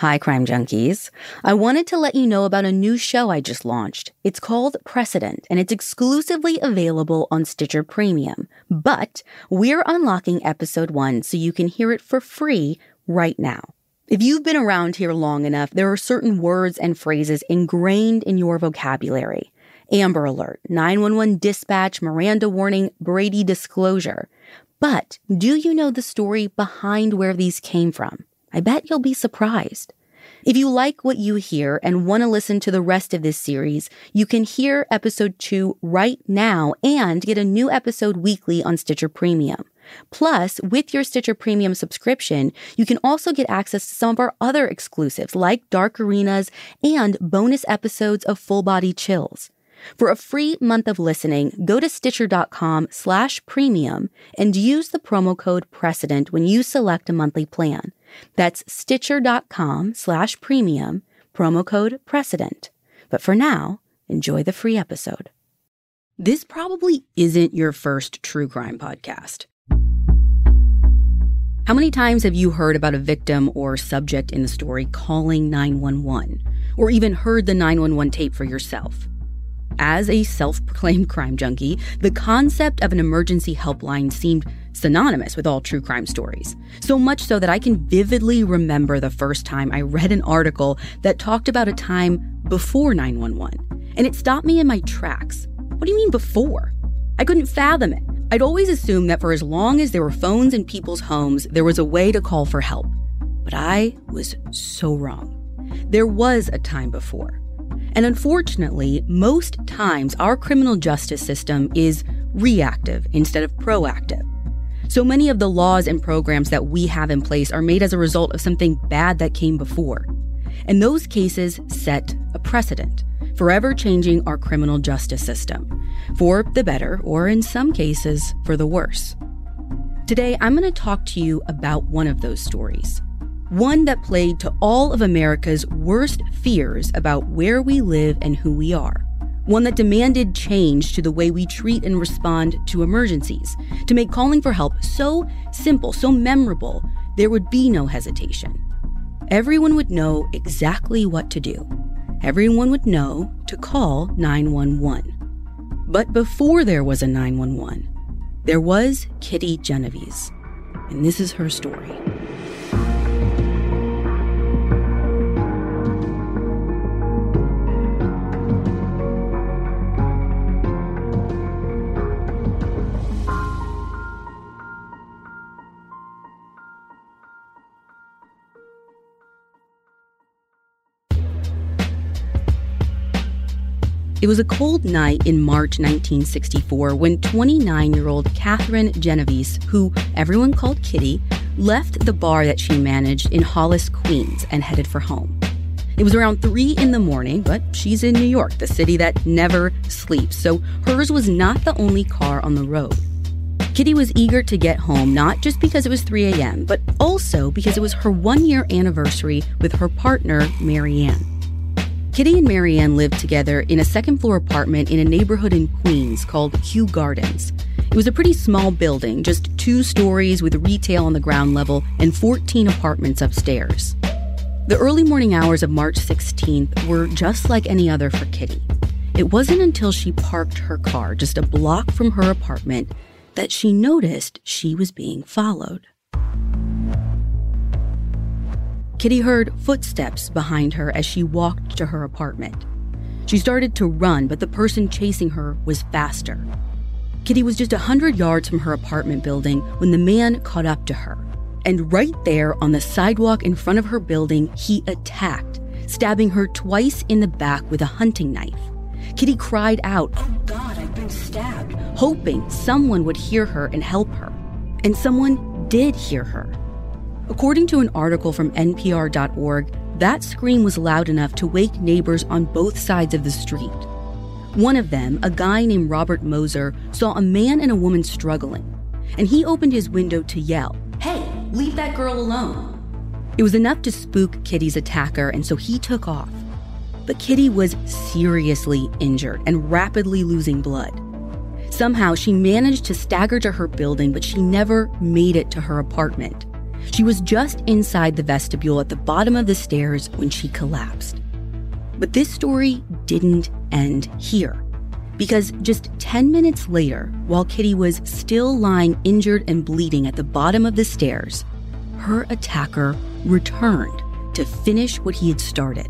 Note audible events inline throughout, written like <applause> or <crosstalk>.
Hi, Crime Junkies. I wanted to let you know about a new show I just launched. It's called Precedent, and it's exclusively available on Stitcher Premium. But we're unlocking episode one so you can hear it for free right now. If you've been around here long enough, there are certain words and phrases ingrained in your vocabulary. Amber Alert, 911 dispatch, Miranda warning, Brady disclosure. But do you know the story behind where these came from? I bet you'll be surprised. If you like what you hear and want to listen to the rest of this series, you can hear episode two right now and get a new episode weekly on Stitcher Premium. Plus, with your Stitcher Premium subscription, you can also get access to some of our other exclusives like Dark Arenas and bonus episodes of Full Body Chills. For a free month of listening, go to Stitcher.com slash premium and use the promo code precedent when you select a monthly plan. That's Stitcher.com slash premium, promo code precedent. But for now, enjoy the free episode. This probably isn't your first true crime podcast. How many times have you heard about a victim or subject in the story calling 911, or even heard the 911 tape for yourself? As a self proclaimed <laughs> crime junkie, the concept of an emergency helpline seemed synonymous with all true crime stories. So much so that I can vividly remember the first time I read an article that talked about a time before 911. And it stopped me in my tracks. What do you mean before? I couldn't fathom it. I'd always assumed that for as long as there were phones in people's homes, there was a way to call for help. But I was so wrong. There was a time before. And unfortunately, most times our criminal justice system is reactive instead of proactive. So many of the laws and programs that we have in place are made as a result of something bad that came before. And those cases set a precedent, forever changing our criminal justice system, for the better, or in some cases, for the worse. Today, I'm going to talk to you about one of those stories one that played to all of America's worst fears about where we live and who we are. One that demanded change to the way we treat and respond to emergencies, to make calling for help so simple, so memorable, there would be no hesitation. Everyone would know exactly what to do. Everyone would know to call 911. But before there was a 911, there was Kitty Genovese. And this is her story. It was a cold night in March 1964 when 29 year old Catherine Genovese, who everyone called Kitty, left the bar that she managed in Hollis, Queens, and headed for home. It was around 3 in the morning, but she's in New York, the city that never sleeps, so hers was not the only car on the road. Kitty was eager to get home not just because it was 3 a.m., but also because it was her one year anniversary with her partner, Marianne. Kitty and Marianne lived together in a second floor apartment in a neighborhood in Queens called Kew Gardens. It was a pretty small building, just two stories with retail on the ground level and 14 apartments upstairs. The early morning hours of March 16th were just like any other for Kitty. It wasn't until she parked her car just a block from her apartment that she noticed she was being followed. Kitty heard footsteps behind her as she walked to her apartment. She started to run, but the person chasing her was faster. Kitty was just a hundred yards from her apartment building when the man caught up to her. And right there on the sidewalk in front of her building, he attacked, stabbing her twice in the back with a hunting knife. Kitty cried out, Oh God, I've been stabbed, hoping someone would hear her and help her. And someone did hear her. According to an article from NPR.org, that scream was loud enough to wake neighbors on both sides of the street. One of them, a guy named Robert Mozer, saw a man and a woman struggling, and he opened his window to yell, Hey, leave that girl alone. It was enough to spook Kitty's attacker, and so he took off. But Kitty was seriously injured and rapidly losing blood. Somehow, she managed to stagger to her building, but she never made it to her apartment. She was just inside the vestibule at the bottom of the stairs when she collapsed. But this story didn't end here. Because just 10 minutes later, while Kitty was still lying injured and bleeding at the bottom of the stairs, her attacker returned to finish what he had started.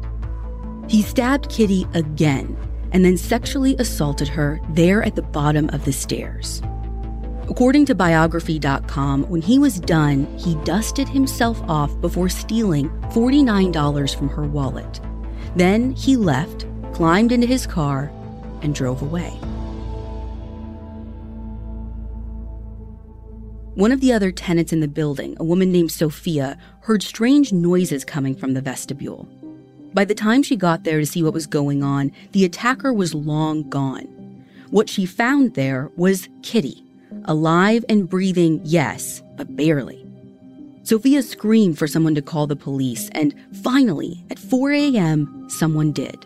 He stabbed Kitty again and then sexually assaulted her there at the bottom of the stairs. According to biography.com, when he was done, he dusted himself off before stealing $49 from her wallet. Then he left, climbed into his car, and drove away. One of the other tenants in the building, a woman named Sophia, heard strange noises coming from the vestibule. By the time she got there to see what was going on, the attacker was long gone. What she found there was Kitty, alive and breathing, yes, but barely. Sophia screamed for someone to call the police, and finally, at 4 a.m., someone did.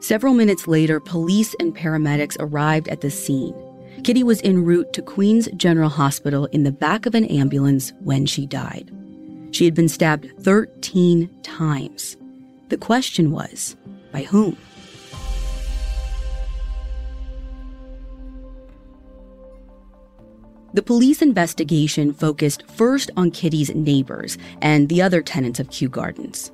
Several minutes later, police and paramedics arrived at the scene. Kitty was en route to Queens General Hospital in the back of an ambulance when she died. She had been stabbed 13 times. The question was by whom? The police investigation focused first on Kitty's neighbors and the other tenants of Kew Gardens.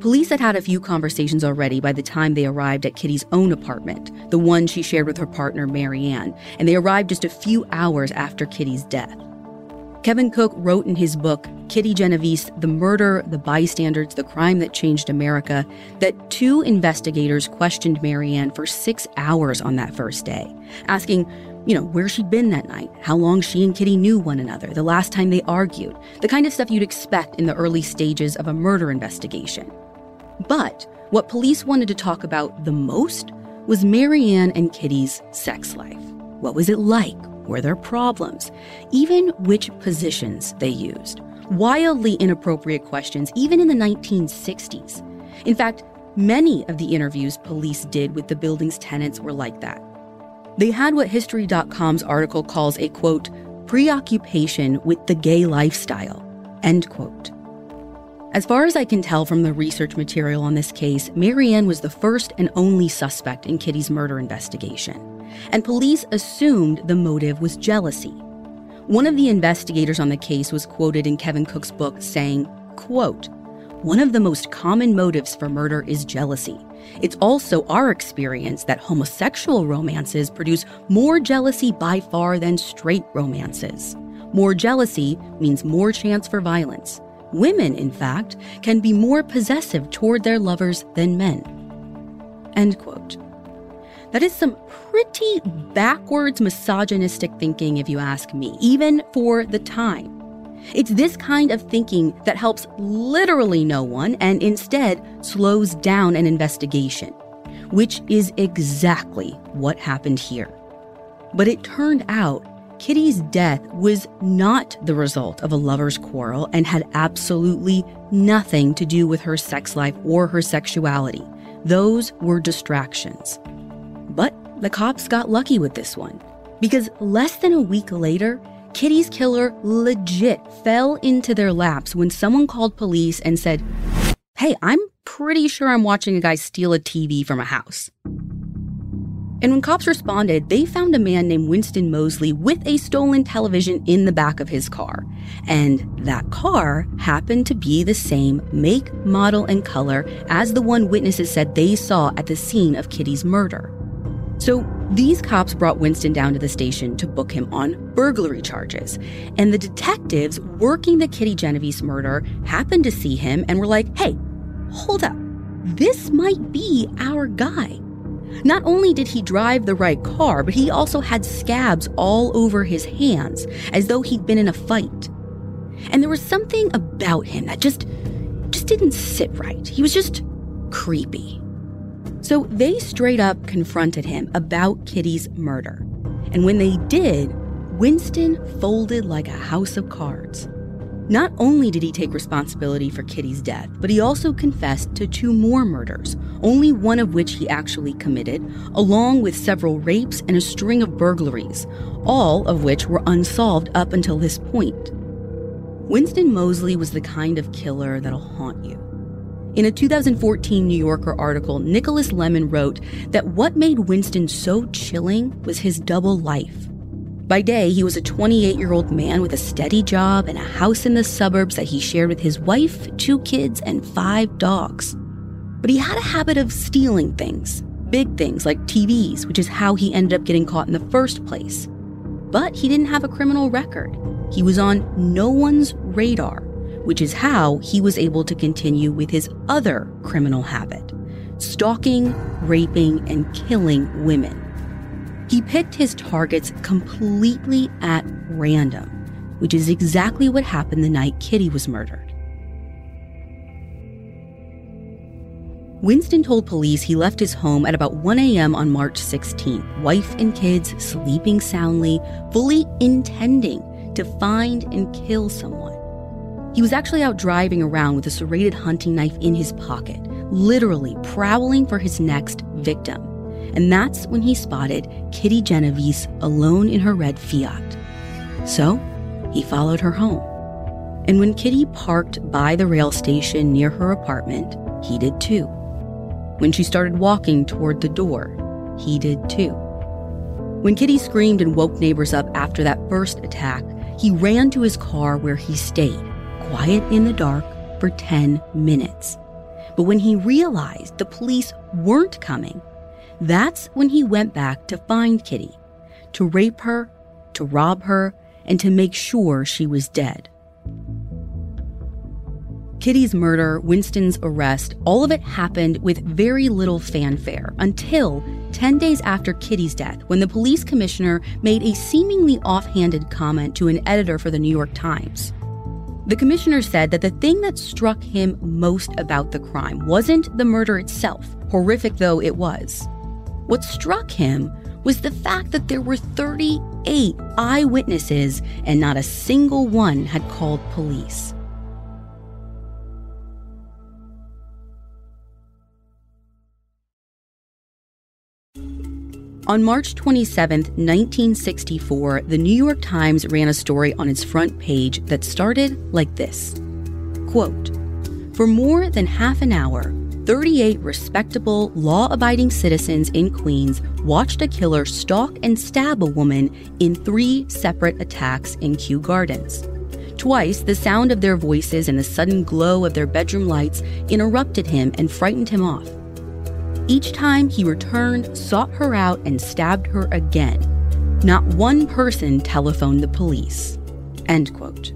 Police had had a few conversations already by the time they arrived at Kitty's own apartment, the one she shared with her partner Marianne, and they arrived just a few hours after Kitty's death. Kevin Cook wrote in his book, Kitty Genovese The Murder, the Bystanders, the Crime That Changed America, that two investigators questioned Marianne for six hours on that first day, asking, you know, where she'd been that night, how long she and Kitty knew one another, the last time they argued, the kind of stuff you'd expect in the early stages of a murder investigation. But what police wanted to talk about the most was Marianne and Kitty's sex life. What was it like? Were there problems? Even which positions they used. Wildly inappropriate questions, even in the 1960s. In fact, many of the interviews police did with the building's tenants were like that. They had what History.com's article calls a quote, preoccupation with the gay lifestyle, end quote. As far as I can tell from the research material on this case, Marianne was the first and only suspect in Kitty's murder investigation, and police assumed the motive was jealousy. One of the investigators on the case was quoted in Kevin Cook's book saying, quote, one of the most common motives for murder is jealousy. It's also our experience that homosexual romances produce more jealousy by far than straight romances. More jealousy means more chance for violence. Women, in fact, can be more possessive toward their lovers than men. End quote. That is some pretty backwards misogynistic thinking, if you ask me, even for the time. It's this kind of thinking that helps literally no one and instead slows down an investigation, which is exactly what happened here. But it turned out Kitty's death was not the result of a lover's quarrel and had absolutely nothing to do with her sex life or her sexuality. Those were distractions. But the cops got lucky with this one because less than a week later, Kitty's killer legit fell into their laps when someone called police and said, Hey, I'm pretty sure I'm watching a guy steal a TV from a house. And when cops responded, they found a man named Winston Moseley with a stolen television in the back of his car. And that car happened to be the same make, model, and color as the one witnesses said they saw at the scene of Kitty's murder. So these cops brought Winston down to the station to book him on burglary charges. And the detectives working the Kitty Genovese murder happened to see him and were like, hey, hold up. This might be our guy. Not only did he drive the right car, but he also had scabs all over his hands, as though he'd been in a fight. And there was something about him that just just didn't sit right. He was just creepy. So they straight up confronted him about Kitty's murder. And when they did, Winston folded like a house of cards. Not only did he take responsibility for Kitty's death, but he also confessed to two more murders, only one of which he actually committed, along with several rapes and a string of burglaries, all of which were unsolved up until this point. Winston Moseley was the kind of killer that'll haunt you. In a 2014 New Yorker article, Nicholas Lemann wrote that what made Winston so chilling was his double life. By day, he was a 28 year old man with a steady job and a house in the suburbs that he shared with his wife, two kids, and five dogs. But he had a habit of stealing things, big things like TVs, which is how he ended up getting caught in the first place. But he didn't have a criminal record. He was on no one's radar, which is how he was able to continue with his other criminal habit stalking, raping, and killing women. He picked his targets completely at random, which is exactly what happened the night Kitty was murdered. Winston told police he left his home at about 1 a.m. on March 16th, wife and kids sleeping soundly, fully intending to find and kill someone. He was actually out driving around with a serrated hunting knife in his pocket, literally prowling for his next victim. And that's when he spotted Kitty Genovese alone in her red Fiat. So he followed her home. And when Kitty parked by the rail station near her apartment, he did too. When she started walking toward the door, he did too. When Kitty screamed and woke neighbors up after that first attack, he ran to his car where he stayed, quiet in the dark, for 10 minutes. But when he realized the police weren't coming, that's when he went back to find Kitty, to rape her, to rob her, and to make sure she was dead. Kitty's murder, Winston's arrest, all of it happened with very little fanfare until 10 days after Kitty's death, when the police commissioner made a seemingly offhanded comment to an editor for the New York Times. The commissioner said that the thing that struck him most about the crime wasn't the murder itself, horrific though it was. What struck him was the fact that there were 38 eyewitnesses and not a single one had called police. On March 27, 1964, the New York Times ran a story on its front page that started like this Quote, For more than half an hour, 38 respectable, law abiding citizens in Queens watched a killer stalk and stab a woman in three separate attacks in Kew Gardens. Twice, the sound of their voices and the sudden glow of their bedroom lights interrupted him and frightened him off. Each time he returned, sought her out, and stabbed her again. Not one person telephoned the police. End quote.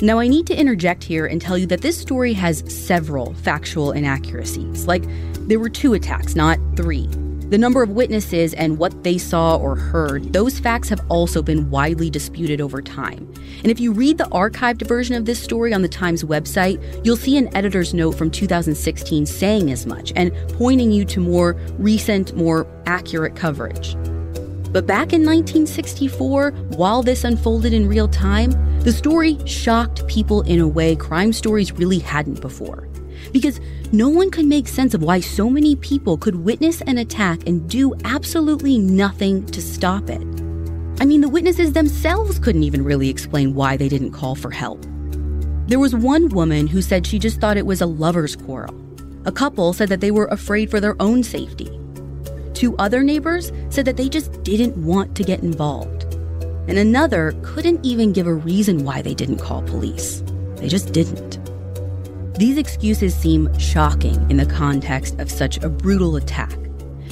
Now, I need to interject here and tell you that this story has several factual inaccuracies. Like, there were two attacks, not three. The number of witnesses and what they saw or heard, those facts have also been widely disputed over time. And if you read the archived version of this story on the Times website, you'll see an editor's note from 2016 saying as much and pointing you to more recent, more accurate coverage. But back in 1964, while this unfolded in real time, the story shocked people in a way crime stories really hadn't before because no one could make sense of why so many people could witness an attack and do absolutely nothing to stop it. I mean, the witnesses themselves couldn't even really explain why they didn't call for help. There was one woman who said she just thought it was a lover's quarrel. A couple said that they were afraid for their own safety. Two other neighbors said that they just didn't want to get involved. And another couldn't even give a reason why they didn't call police. They just didn't. These excuses seem shocking in the context of such a brutal attack.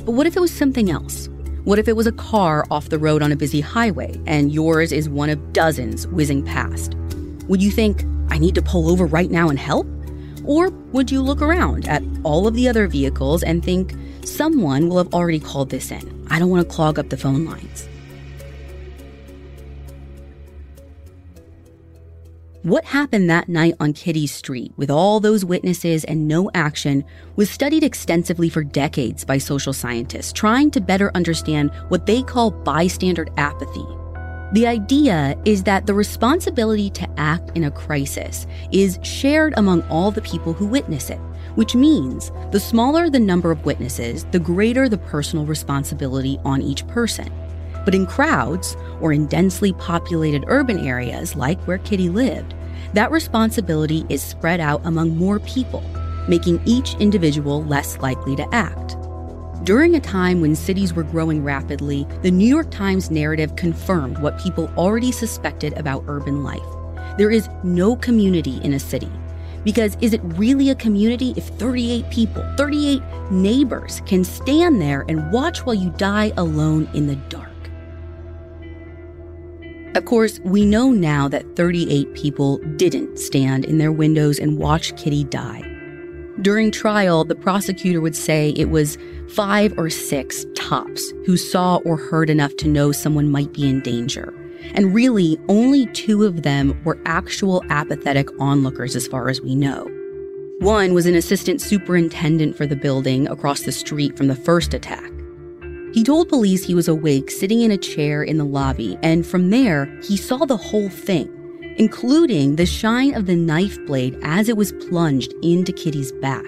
But what if it was something else? What if it was a car off the road on a busy highway and yours is one of dozens whizzing past? Would you think, I need to pull over right now and help? Or would you look around at all of the other vehicles and think, someone will have already called this in? I don't want to clog up the phone lines. What happened that night on Kitty Street with all those witnesses and no action was studied extensively for decades by social scientists trying to better understand what they call bystander apathy. The idea is that the responsibility to act in a crisis is shared among all the people who witness it, which means the smaller the number of witnesses, the greater the personal responsibility on each person. But in crowds, or in densely populated urban areas like where Kitty lived, that responsibility is spread out among more people, making each individual less likely to act. During a time when cities were growing rapidly, the New York Times narrative confirmed what people already suspected about urban life. There is no community in a city. Because is it really a community if 38 people, 38 neighbors can stand there and watch while you die alone in the dark? Of course, we know now that 38 people didn't stand in their windows and watch Kitty die. During trial, the prosecutor would say it was five or six tops who saw or heard enough to know someone might be in danger. And really, only two of them were actual apathetic onlookers as far as we know. One was an assistant superintendent for the building across the street from the first attack. He told police he was awake sitting in a chair in the lobby, and from there, he saw the whole thing, including the shine of the knife blade as it was plunged into Kitty's back.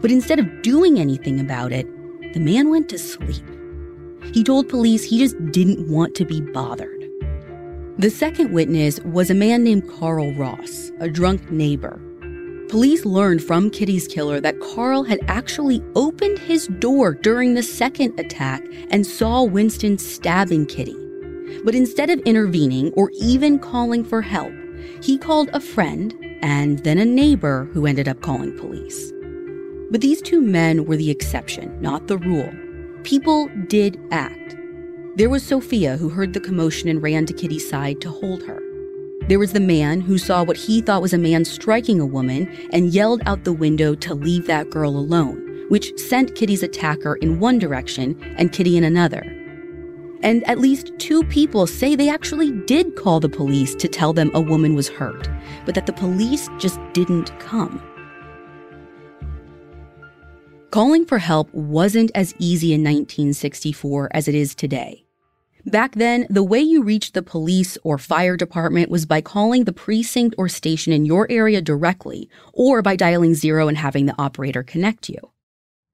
But instead of doing anything about it, the man went to sleep. He told police he just didn't want to be bothered. The second witness was a man named Carl Ross, a drunk neighbor. Police learned from Kitty's killer that Carl had actually opened his door during the second attack and saw Winston stabbing Kitty. But instead of intervening or even calling for help, he called a friend and then a neighbor who ended up calling police. But these two men were the exception, not the rule. People did act. There was Sophia, who heard the commotion and ran to Kitty's side to hold her. There was the man who saw what he thought was a man striking a woman and yelled out the window to leave that girl alone, which sent Kitty's attacker in one direction and Kitty in another. And at least two people say they actually did call the police to tell them a woman was hurt, but that the police just didn't come. Calling for help wasn't as easy in 1964 as it is today. Back then, the way you reached the police or fire department was by calling the precinct or station in your area directly, or by dialing zero and having the operator connect you.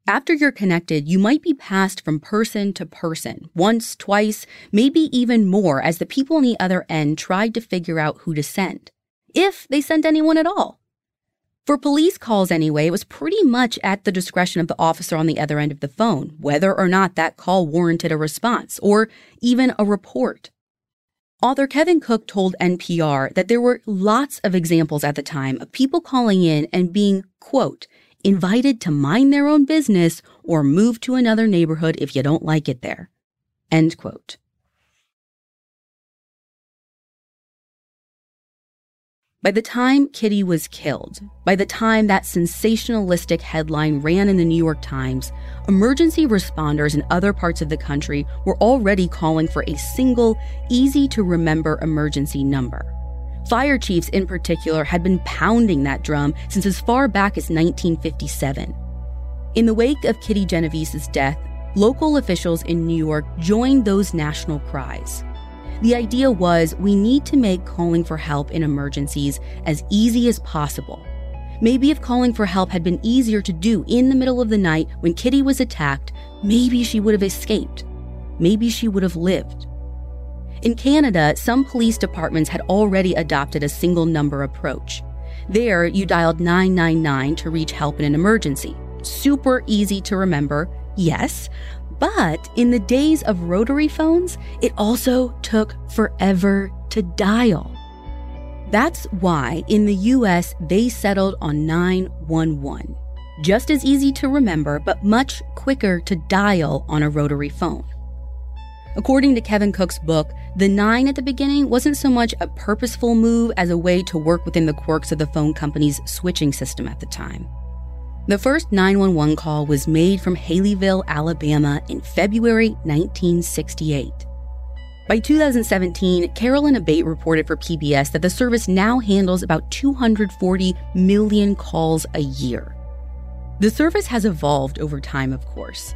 After you're connected, you might be passed from person to person, once, twice, maybe even more, as the people on the other end tried to figure out who to send. If they sent anyone at all. For police calls, anyway, it was pretty much at the discretion of the officer on the other end of the phone, whether or not that call warranted a response or even a report. Author Kevin Cook told NPR that there were lots of examples at the time of people calling in and being, quote, invited to mind their own business or move to another neighborhood if you don't like it there, end quote. By the time Kitty was killed, by the time that sensationalistic headline ran in the New York Times, emergency responders in other parts of the country were already calling for a single, easy to remember emergency number. Fire chiefs, in particular, had been pounding that drum since as far back as 1957. In the wake of Kitty Genovese's death, local officials in New York joined those national cries. The idea was we need to make calling for help in emergencies as easy as possible. Maybe if calling for help had been easier to do in the middle of the night when Kitty was attacked, maybe she would have escaped. Maybe she would have lived. In Canada, some police departments had already adopted a single number approach. There, you dialed 999 to reach help in an emergency. Super easy to remember, yes, but in the days of rotary phones, it also took forever to dial. That's why in the US they settled on 911. Just as easy to remember, but much quicker to dial on a rotary phone. According to Kevin Cook's book, the 9 at the beginning wasn't so much a purposeful move as a way to work within the quirks of the phone company's switching system at the time. The first 911 call was made from Haleyville, Alabama in February 1968. By 2017, Carolyn Abate reported for PBS that the service now handles about 240 million calls a year. The service has evolved over time, of course.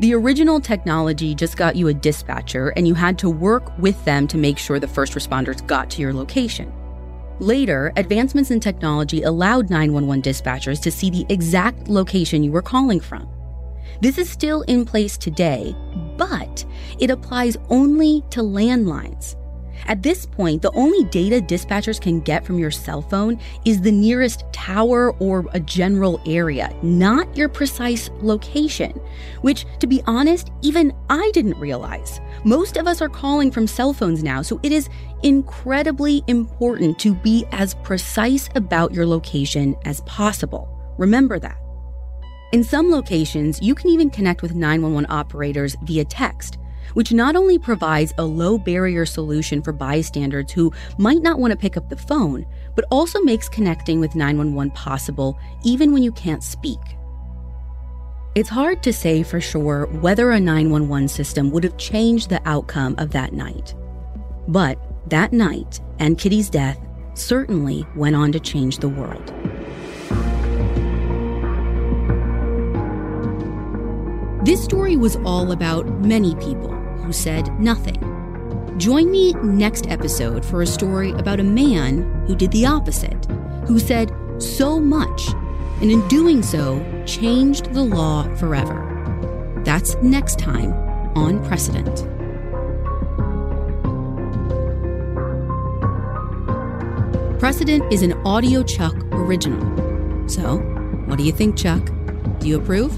The original technology just got you a dispatcher, and you had to work with them to make sure the first responders got to your location. Later, advancements in technology allowed 911 dispatchers to see the exact location you were calling from. This is still in place today, but it applies only to landlines. At this point, the only data dispatchers can get from your cell phone is the nearest tower or a general area, not your precise location. Which, to be honest, even I didn't realize. Most of us are calling from cell phones now, so it is incredibly important to be as precise about your location as possible. Remember that. In some locations, you can even connect with 911 operators via text which not only provides a low barrier solution for bystanders who might not want to pick up the phone, but also makes connecting with 911 possible even when you can't speak. It's hard to say for sure whether a 911 system would have changed the outcome of that night. But that night and Kitty's death certainly went on to change the world. This story was all about many people who said nothing. Join me next episode for a story about a man who did the opposite, who said so much, and in doing so, changed the law forever. That's next time on Precedent. Precedent is an Audio Chuck original. So, what do you think, Chuck? Do you approve?